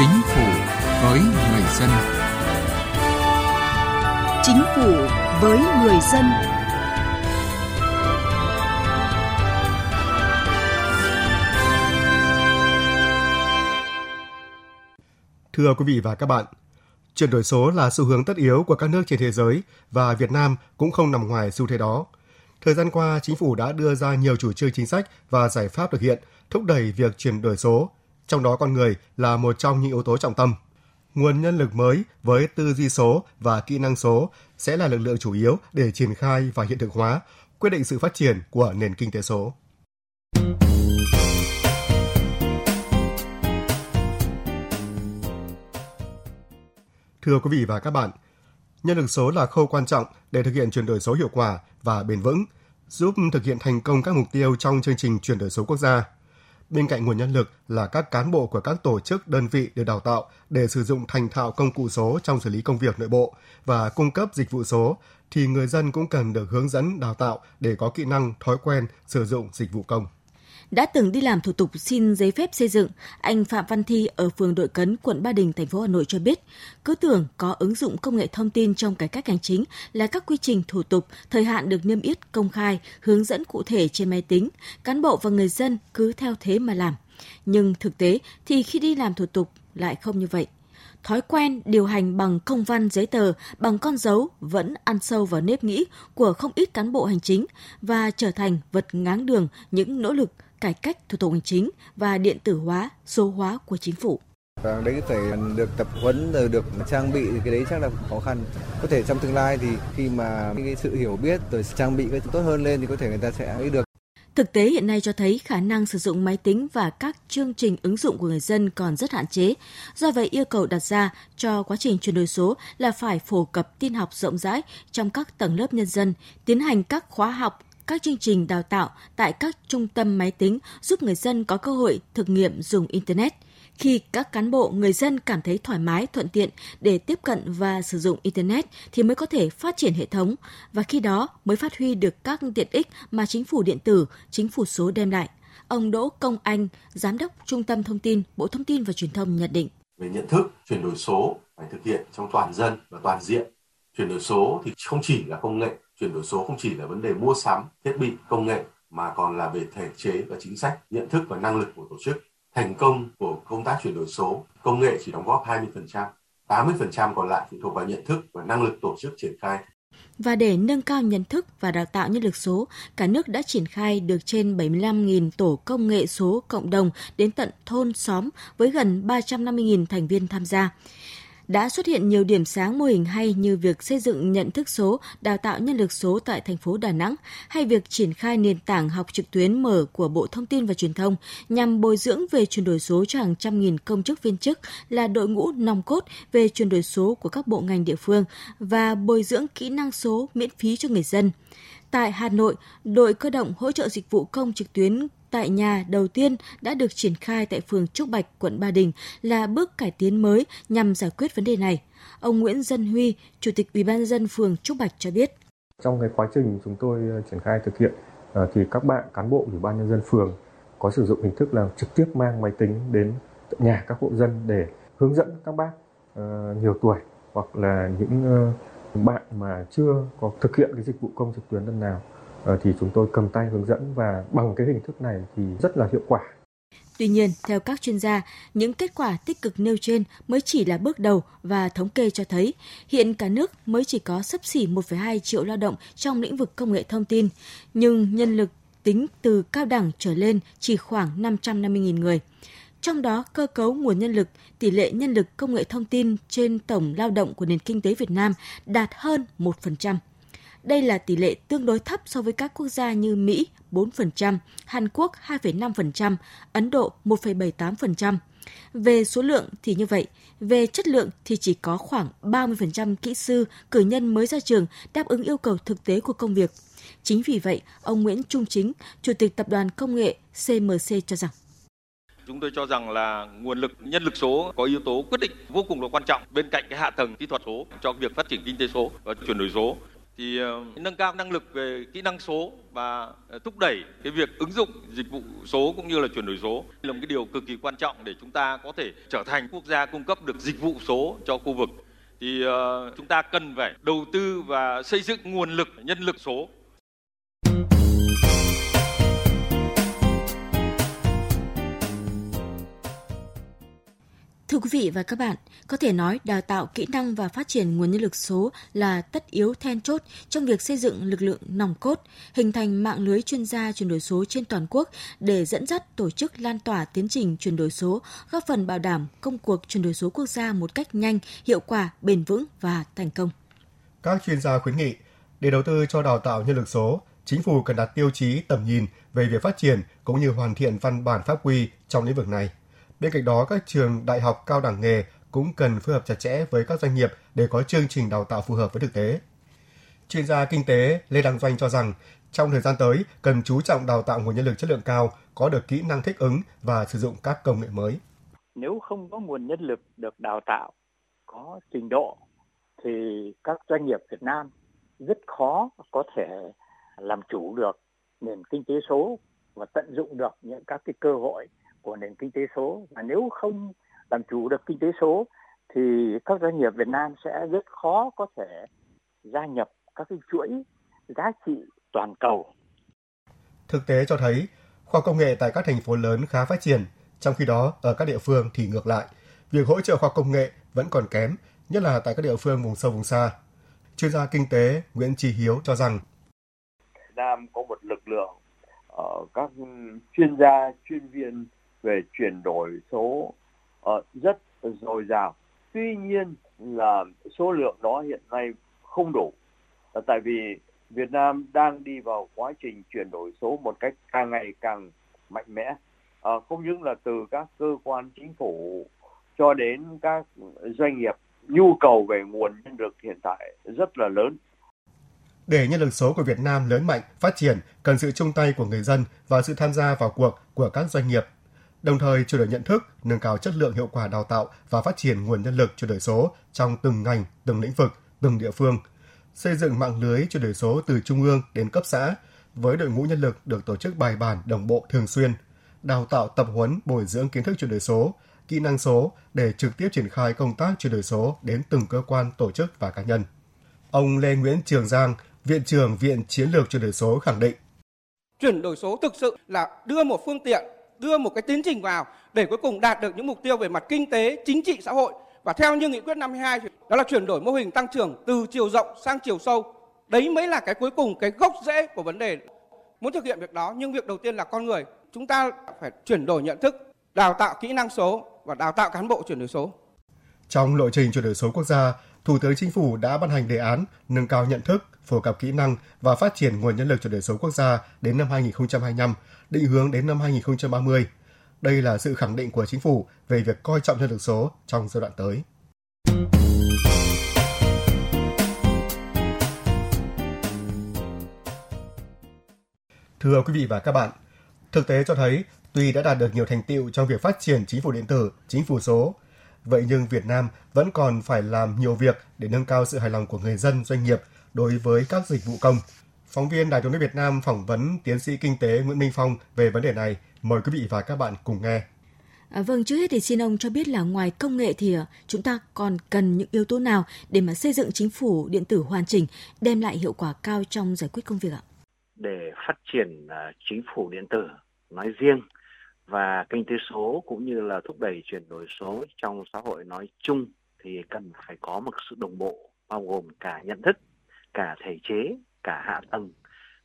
Chính phủ với người dân. Chính phủ với người dân. Thưa quý vị và các bạn, chuyển đổi số là xu hướng tất yếu của các nước trên thế giới và Việt Nam cũng không nằm ngoài xu thế đó. Thời gian qua, chính phủ đã đưa ra nhiều chủ trương chính sách và giải pháp thực hiện thúc đẩy việc chuyển đổi số, trong đó con người là một trong những yếu tố trọng tâm. Nguồn nhân lực mới với tư duy số và kỹ năng số sẽ là lực lượng chủ yếu để triển khai và hiện thực hóa, quyết định sự phát triển của nền kinh tế số. Thưa quý vị và các bạn, nhân lực số là khâu quan trọng để thực hiện chuyển đổi số hiệu quả và bền vững, giúp thực hiện thành công các mục tiêu trong chương trình chuyển đổi số quốc gia. Bên cạnh nguồn nhân lực là các cán bộ của các tổ chức, đơn vị được đào tạo để sử dụng thành thạo công cụ số trong xử lý công việc nội bộ và cung cấp dịch vụ số, thì người dân cũng cần được hướng dẫn đào tạo để có kỹ năng, thói quen sử dụng dịch vụ công đã từng đi làm thủ tục xin giấy phép xây dựng, anh Phạm Văn Thi ở phường Đội Cấn, quận Ba Đình, thành phố Hà Nội cho biết, cứ tưởng có ứng dụng công nghệ thông tin trong cải cách hành chính là các quy trình thủ tục, thời hạn được niêm yết công khai, hướng dẫn cụ thể trên máy tính, cán bộ và người dân cứ theo thế mà làm. Nhưng thực tế thì khi đi làm thủ tục lại không như vậy thói quen điều hành bằng công văn giấy tờ, bằng con dấu vẫn ăn sâu vào nếp nghĩ của không ít cán bộ hành chính và trở thành vật ngáng đường những nỗ lực cải cách thủ tục hành chính và điện tử hóa, số hóa của chính phủ. Và đấy phải được tập huấn rồi được trang bị cái đấy chắc là khó khăn. Có thể trong tương lai thì khi mà cái sự hiểu biết rồi trang bị cái tốt hơn lên thì có thể người ta sẽ ấy được. Thực tế hiện nay cho thấy khả năng sử dụng máy tính và các chương trình ứng dụng của người dân còn rất hạn chế. Do vậy, yêu cầu đặt ra cho quá trình chuyển đổi số là phải phổ cập tin học rộng rãi trong các tầng lớp nhân dân, tiến hành các khóa học các chương trình đào tạo tại các trung tâm máy tính giúp người dân có cơ hội thực nghiệm dùng Internet. Khi các cán bộ, người dân cảm thấy thoải mái, thuận tiện để tiếp cận và sử dụng Internet thì mới có thể phát triển hệ thống và khi đó mới phát huy được các tiện ích mà chính phủ điện tử, chính phủ số đem lại. Ông Đỗ Công Anh, Giám đốc Trung tâm Thông tin, Bộ Thông tin và Truyền thông nhận định. Về nhận thức, chuyển đổi số phải thực hiện trong toàn dân và toàn diện. Chuyển đổi số thì không chỉ là công nghệ chuyển đổi số không chỉ là vấn đề mua sắm thiết bị công nghệ mà còn là về thể chế và chính sách nhận thức và năng lực của tổ chức. Thành công của công tác chuyển đổi số công nghệ chỉ đóng góp 20% 80% còn lại phụ thuộc vào nhận thức và năng lực tổ chức triển khai. Và để nâng cao nhận thức và đào tạo nhân lực số, cả nước đã triển khai được trên 75.000 tổ công nghệ số cộng đồng đến tận thôn xóm với gần 350.000 thành viên tham gia đã xuất hiện nhiều điểm sáng mô hình hay như việc xây dựng nhận thức số, đào tạo nhân lực số tại thành phố Đà Nẵng hay việc triển khai nền tảng học trực tuyến mở của Bộ Thông tin và Truyền thông nhằm bồi dưỡng về chuyển đổi số cho hàng trăm nghìn công chức viên chức là đội ngũ nòng cốt về chuyển đổi số của các bộ ngành địa phương và bồi dưỡng kỹ năng số miễn phí cho người dân. Tại Hà Nội, đội cơ động hỗ trợ dịch vụ công trực tuyến tại nhà đầu tiên đã được triển khai tại phường Trúc Bạch, quận Ba Đình là bước cải tiến mới nhằm giải quyết vấn đề này. Ông Nguyễn Dân Huy, Chủ tịch Ủy ban dân phường Trúc Bạch cho biết. Trong cái quá trình chúng tôi ờ, triển khai thực hiện ờ, thì các bạn cán bộ Ủy ban nhân dân phường có sử dụng hình thức là trực tiếp mang máy tính đến nhà các hộ dân để hướng dẫn các bác ờ, nhiều tuổi hoặc là những bạn mà chưa có thực hiện cái dịch vụ công trực tuyến lần nào ờ, thì chúng tôi cầm tay hướng dẫn và bằng cái hình thức này thì rất là hiệu quả. Tuy nhiên, theo các chuyên gia, những kết quả tích cực nêu trên mới chỉ là bước đầu và thống kê cho thấy hiện cả nước mới chỉ có sấp xỉ 1,2 triệu lao động trong lĩnh vực công nghệ thông tin, nhưng nhân lực tính từ cao đẳng trở lên chỉ khoảng 550.000 người. Trong đó, cơ cấu nguồn nhân lực, tỷ lệ nhân lực công nghệ thông tin trên tổng lao động của nền kinh tế Việt Nam đạt hơn 1%. Đây là tỷ lệ tương đối thấp so với các quốc gia như Mỹ 4%, Hàn Quốc 2,5%, Ấn Độ 1,78%. Về số lượng thì như vậy, về chất lượng thì chỉ có khoảng 30% kỹ sư, cử nhân mới ra trường đáp ứng yêu cầu thực tế của công việc. Chính vì vậy, ông Nguyễn Trung Chính, Chủ tịch Tập đoàn Công nghệ CMC cho rằng chúng tôi cho rằng là nguồn lực nhân lực số có yếu tố quyết định vô cùng là quan trọng bên cạnh cái hạ tầng kỹ thuật số cho việc phát triển kinh tế số và chuyển đổi số. Thì ờ, nâng cao năng lực về kỹ năng số và ờ, thúc đẩy cái việc ứng dụng dịch vụ số cũng như là chuyển đổi số là một cái điều cực kỳ quan trọng để chúng ta có thể trở thành quốc gia cung cấp được dịch vụ số cho khu vực. Thì uh, chúng ta cần phải đầu tư và xây dựng nguồn lực nhân lực số Thưa quý vị và các bạn, có thể nói đào tạo kỹ năng và phát triển nguồn nhân lực số là tất yếu then chốt trong việc xây dựng lực lượng nòng cốt, hình thành mạng lưới chuyên gia chuyển đổi số trên toàn quốc để dẫn dắt tổ chức lan tỏa tiến trình chuyển đổi số, góp phần bảo đảm công cuộc chuyển đổi số quốc gia một cách nhanh, hiệu quả, bền vững và thành công. Các chuyên gia khuyến nghị, để đầu tư cho đào tạo nhân lực số, chính phủ cần đặt tiêu chí tầm nhìn về việc phát triển cũng như hoàn thiện văn bản pháp quy trong lĩnh vực này. Bên cạnh đó, các trường đại học cao đẳng nghề cũng cần phối hợp chặt chẽ với các doanh nghiệp để có chương trình đào tạo phù hợp với thực tế. Chuyên gia kinh tế Lê Đăng Doanh cho rằng, trong thời gian tới cần chú trọng đào tạo nguồn nhân lực chất lượng cao, có được kỹ năng thích ứng và sử dụng các công nghệ mới. Nếu không có nguồn nhân lực được đào tạo có trình độ thì các doanh nghiệp Việt Nam rất khó có thể làm chủ được nền kinh tế số và tận dụng được những các cái cơ hội của nền kinh tế số và nếu không làm chủ được kinh tế số thì các doanh nghiệp Việt Nam sẽ rất khó có thể gia nhập các cái chuỗi giá trị toàn cầu. Thực tế cho thấy, khoa công nghệ tại các thành phố lớn khá phát triển, trong khi đó ở các địa phương thì ngược lại. Việc hỗ trợ khoa công nghệ vẫn còn kém, nhất là tại các địa phương vùng sâu vùng xa. Chuyên gia kinh tế Nguyễn Trí Hiếu cho rằng Việt Nam có một lực lượng ở ờ, các chuyên gia, chuyên viên về chuyển đổi số uh, rất dồi dào. Tuy nhiên là số lượng đó hiện nay không đủ. Uh, tại vì Việt Nam đang đi vào quá trình chuyển đổi số một cách càng ngày càng mạnh mẽ. Uh, không những là từ các cơ quan chính phủ cho đến các doanh nghiệp nhu cầu về nguồn nhân lực hiện tại rất là lớn. Để nhân lực số của Việt Nam lớn mạnh, phát triển, cần sự chung tay của người dân và sự tham gia vào cuộc của các doanh nghiệp đồng thời chuyển đổi nhận thức, nâng cao chất lượng hiệu quả đào tạo và phát triển nguồn nhân lực chuyển đổi số trong từng ngành, từng lĩnh vực, từng địa phương, xây dựng mạng lưới chuyển đổi số từ trung ương đến cấp xã với đội ngũ nhân lực được tổ chức bài bản, đồng bộ thường xuyên, đào tạo tập huấn bồi dưỡng kiến thức chuyển đổi số, kỹ năng số để trực tiếp triển khai công tác chuyển đổi số đến từng cơ quan, tổ chức và cá nhân. Ông Lê Nguyễn Trường Giang, Viện trưởng Viện Chiến lược chuyển đổi số khẳng định. Chuyển đổi số thực sự là đưa một phương tiện đưa một cái tiến trình vào để cuối cùng đạt được những mục tiêu về mặt kinh tế, chính trị, xã hội. Và theo như nghị quyết 52 đó là chuyển đổi mô hình tăng trưởng từ chiều rộng sang chiều sâu. Đấy mới là cái cuối cùng cái gốc rễ của vấn đề. Muốn thực hiện việc đó nhưng việc đầu tiên là con người. Chúng ta phải chuyển đổi nhận thức, đào tạo kỹ năng số và đào tạo cán bộ chuyển đổi số. Trong lộ trình chuyển đổi số quốc gia, Thủ tướng Chính phủ đã ban hành đề án nâng cao nhận thức, phổ cập kỹ năng và phát triển nguồn nhân lực chuyển đổi số quốc gia đến năm 2025 định hướng đến năm 2030. Đây là sự khẳng định của chính phủ về việc coi trọng nhân lực số trong giai đoạn tới. Thưa quý vị và các bạn, thực tế cho thấy tuy đã đạt được nhiều thành tiệu trong việc phát triển chính phủ điện tử, chính phủ số, vậy nhưng Việt Nam vẫn còn phải làm nhiều việc để nâng cao sự hài lòng của người dân, doanh nghiệp đối với các dịch vụ công Phóng viên Đài tiếng nói Việt Nam phỏng vấn tiến sĩ kinh tế Nguyễn Minh Phong về vấn đề này. Mời quý vị và các bạn cùng nghe. À, vâng, trước hết thì xin ông cho biết là ngoài công nghệ thì à, chúng ta còn cần những yếu tố nào để mà xây dựng chính phủ điện tử hoàn chỉnh, đem lại hiệu quả cao trong giải quyết công việc ạ? Để phát triển uh, chính phủ điện tử nói riêng và kinh tế số cũng như là thúc đẩy chuyển đổi số trong xã hội nói chung thì cần phải có một sự đồng bộ bao gồm cả nhận thức, cả thể chế cả hạ tầng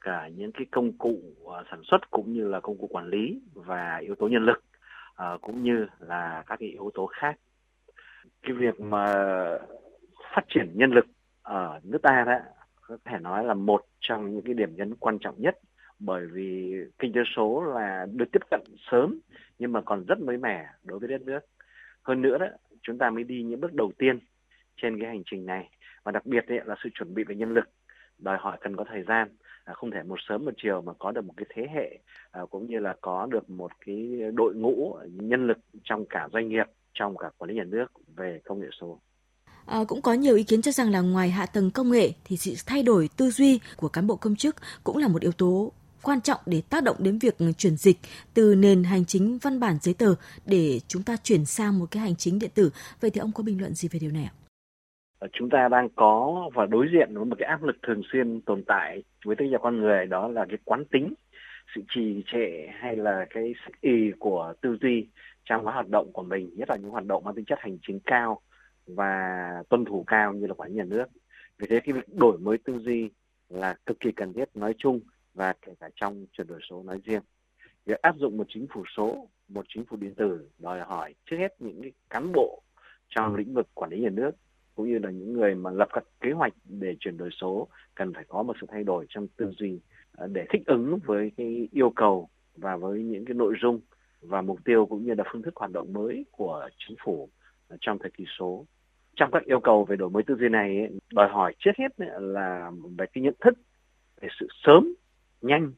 cả những cái công cụ uh, sản xuất cũng như là công cụ quản lý và yếu tố nhân lực uh, cũng như là các cái yếu tố khác. Cái việc mà phát triển nhân lực ở nước ta đó có thể nói là một trong những cái điểm nhấn quan trọng nhất bởi vì kinh tế số là được tiếp cận sớm nhưng mà còn rất mới mẻ đối với đất nước. Hơn nữa đó chúng ta mới đi những bước đầu tiên trên cái hành trình này và đặc biệt ấy, là sự chuẩn bị về nhân lực đòi hỏi cần có thời gian à, không thể một sớm một chiều mà có được một cái thế hệ à, cũng như là có được một cái đội ngũ nhân lực trong cả doanh nghiệp trong cả quản lý nhà nước về công nghệ số. À, cũng có nhiều ý kiến cho rằng là ngoài hạ tầng công nghệ thì sự thay đổi tư duy của cán bộ công chức cũng là một yếu tố quan trọng để tác động đến việc chuyển dịch từ nền hành chính văn bản giấy tờ để chúng ta chuyển sang một cái hành chính điện tử. Vậy thì ông có bình luận gì về điều này ạ? Ờ, chúng ta đang có và đối diện với một cái áp lực thường xuyên tồn tại với tất cả con người, đó là cái quán tính, sự trì trệ hay là cái sức y của tư duy trong các hoạt động của mình, nhất là những hoạt động mang tính chất hành chính cao và tuân thủ cao như là quản lý nhà nước. Vì thế cái việc đổi mới tư duy là cực kỳ cần thiết nói chung và kể cả trong chuyển đổi số nói riêng. Việc áp dụng một chính phủ số, một chính phủ điện tử đòi hỏi trước hết những cái cán bộ trong lĩnh vực quản lý nhà nước cũng như là những người mà lập các kế hoạch để chuyển đổi số cần phải có một sự thay đổi trong tư duy ờ, để thích ứng với cái yêu cầu và với những cái nội dung và mục tiêu cũng như là phương thức hoạt động mới của chính phủ ờ, trong thời kỳ số. Trong các yêu cầu về đổi mới tư duy này đòi hỏi trước hết là về cái nhận thức về sự sớm, nhanh,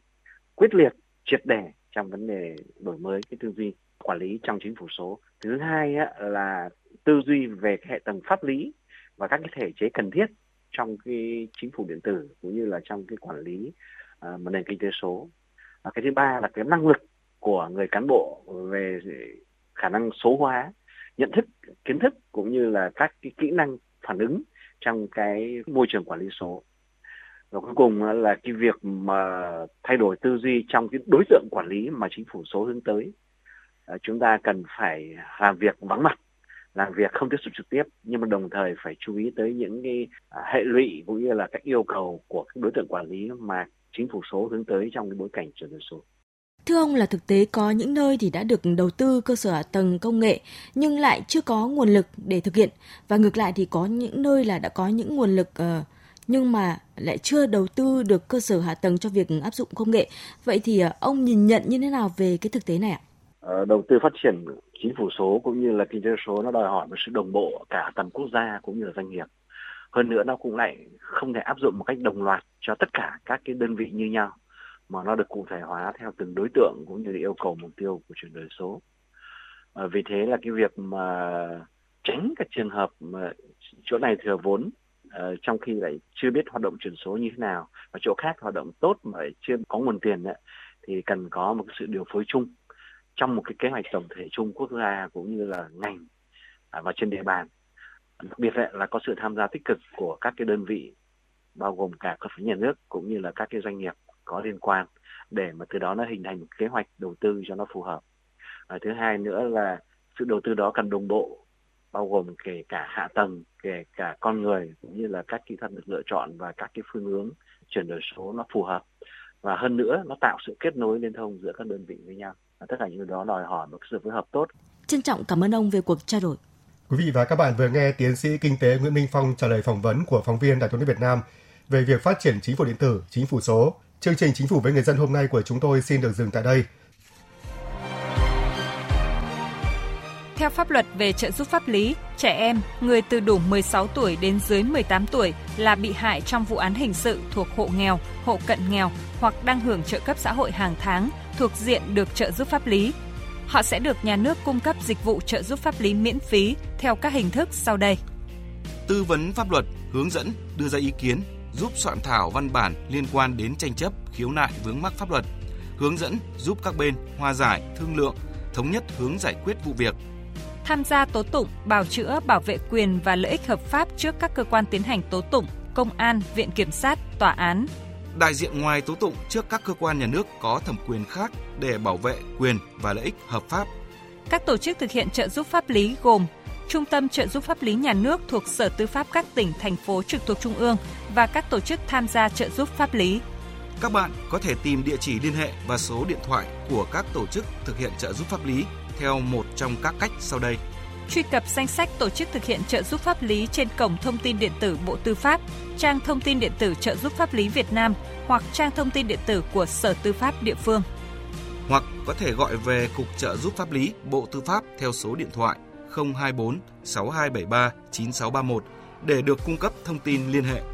quyết liệt, triệt để trong vấn đề đổi mới cái tư duy quản lý trong chính phủ số. Thứ hai là tư duy về hệ tầng pháp lý và các cái thể chế cần thiết trong cái chính phủ điện tử cũng như là trong cái quản lý à, uh, một nền kinh tế số. Và cái thứ ba là cái năng lực của người cán bộ về khả năng số hóa, nhận thức, kiến thức cũng như là các cái kỹ năng phản ứng trong cái môi trường quản lý số. Và cuối cùng là cái việc mà thay đổi tư duy trong cái đối tượng quản lý mà chính phủ số hướng tới. À, chúng ta cần phải làm việc vắng mặt làm việc không tiếp xúc trực tiếp nhưng mà đồng thời phải chú ý tới những cái à, hệ lụy cũng như là các yêu cầu của các đối tượng quản lý mà chính phủ số hướng tới trong cái bối cảnh chuyển đổi số. Thưa ông là thực tế có những nơi thì đã được đầu tư cơ sở hạ tầng công nghệ nhưng lại chưa có nguồn lực để thực hiện và ngược lại thì có những nơi là đã có những nguồn lực uh, nhưng mà lại chưa đầu tư được cơ sở hạ tầng cho việc áp dụng công nghệ. Vậy thì uh, ông nhìn nhận như thế nào về cái thực tế này ạ? Ờ, đầu tư phát triển chính phủ số cũng như là kinh tế số nó đòi hỏi một sự đồng bộ cả tầm quốc gia cũng như là doanh nghiệp. Hơn nữa nó cũng lại không thể áp dụng một cách đồng loạt cho tất cả các cái đơn vị như nhau mà nó được cụ thể hóa theo từng đối tượng cũng như là yêu cầu mục tiêu của chuyển đổi số. À, vì thế là cái việc mà tránh các trường hợp mà chỗ này thừa vốn uh, trong khi lại chưa biết hoạt động chuyển số như thế nào và chỗ khác hoạt động tốt mà chưa có nguồn tiền ấy, thì cần có một sự điều phối chung trong một cái kế hoạch tổng thể chung quốc gia cũng như là ngành à, và trên địa bàn. Đặc biệt là có sự tham gia tích cực của các cái đơn vị bao gồm cả cơ sở nhà nước cũng như là các cái doanh nghiệp có liên quan để mà từ đó nó hình thành một kế hoạch đầu tư cho nó phù hợp. À, thứ hai nữa là sự đầu tư đó cần đồng bộ bao gồm kể cả hạ tầng kể cả con người cũng như là các kỹ thuật được lựa chọn và các cái phương hướng chuyển đổi số nó phù hợp. Và hơn nữa nó tạo sự kết nối liên thông giữa các đơn vị với nhau tất cả những điều đó đòi hỏi một sự phối hợp tốt. Trân trọng cảm ơn ông về cuộc trao đổi. Quý vị và các bạn vừa nghe tiến sĩ kinh tế Nguyễn Minh Phong trả lời phỏng vấn của phóng viên Đài Truyền hình Việt Nam về việc phát triển chính phủ điện tử, chính phủ số. Chương trình Chính phủ với người dân hôm nay của chúng tôi xin được dừng tại đây. Theo pháp luật về trợ giúp pháp lý, trẻ em, người từ đủ 16 tuổi đến dưới 18 tuổi là bị hại trong vụ án hình sự thuộc hộ nghèo, hộ cận nghèo hoặc đang hưởng trợ cấp xã hội hàng tháng thuộc diện được trợ giúp pháp lý. Họ sẽ được nhà nước cung cấp dịch vụ trợ giúp pháp lý miễn phí theo các hình thức sau đây. Tư vấn pháp luật, hướng dẫn, đưa ra ý kiến, giúp soạn thảo văn bản liên quan đến tranh chấp, khiếu nại vướng mắc pháp luật, hướng dẫn giúp các bên hòa giải, thương lượng, thống nhất hướng giải quyết vụ việc, tham gia tố tụng, bào chữa, bảo vệ quyền và lợi ích hợp pháp trước các cơ quan tiến hành tố tụng, công an, viện kiểm sát, tòa án. Đại diện ngoài tố tụng trước các cơ quan nhà nước có thẩm quyền khác để bảo vệ quyền và lợi ích hợp pháp. Các tổ chức thực hiện trợ giúp pháp lý gồm Trung tâm trợ giúp pháp lý nhà nước thuộc Sở Tư pháp các tỉnh, thành phố trực thuộc Trung ương và các tổ chức tham gia trợ giúp pháp lý. Các bạn có thể tìm địa chỉ liên hệ và số điện thoại của các tổ chức thực hiện trợ giúp pháp lý theo một trong các cách sau đây. Truy cập danh sách tổ chức thực hiện trợ giúp pháp lý trên cổng thông tin điện tử Bộ Tư pháp, trang thông tin điện tử trợ giúp pháp lý Việt Nam hoặc trang thông tin điện tử của Sở Tư pháp địa phương. Hoặc có thể gọi về Cục trợ giúp pháp lý Bộ Tư pháp theo số điện thoại 024 6273 9631 để được cung cấp thông tin liên hệ.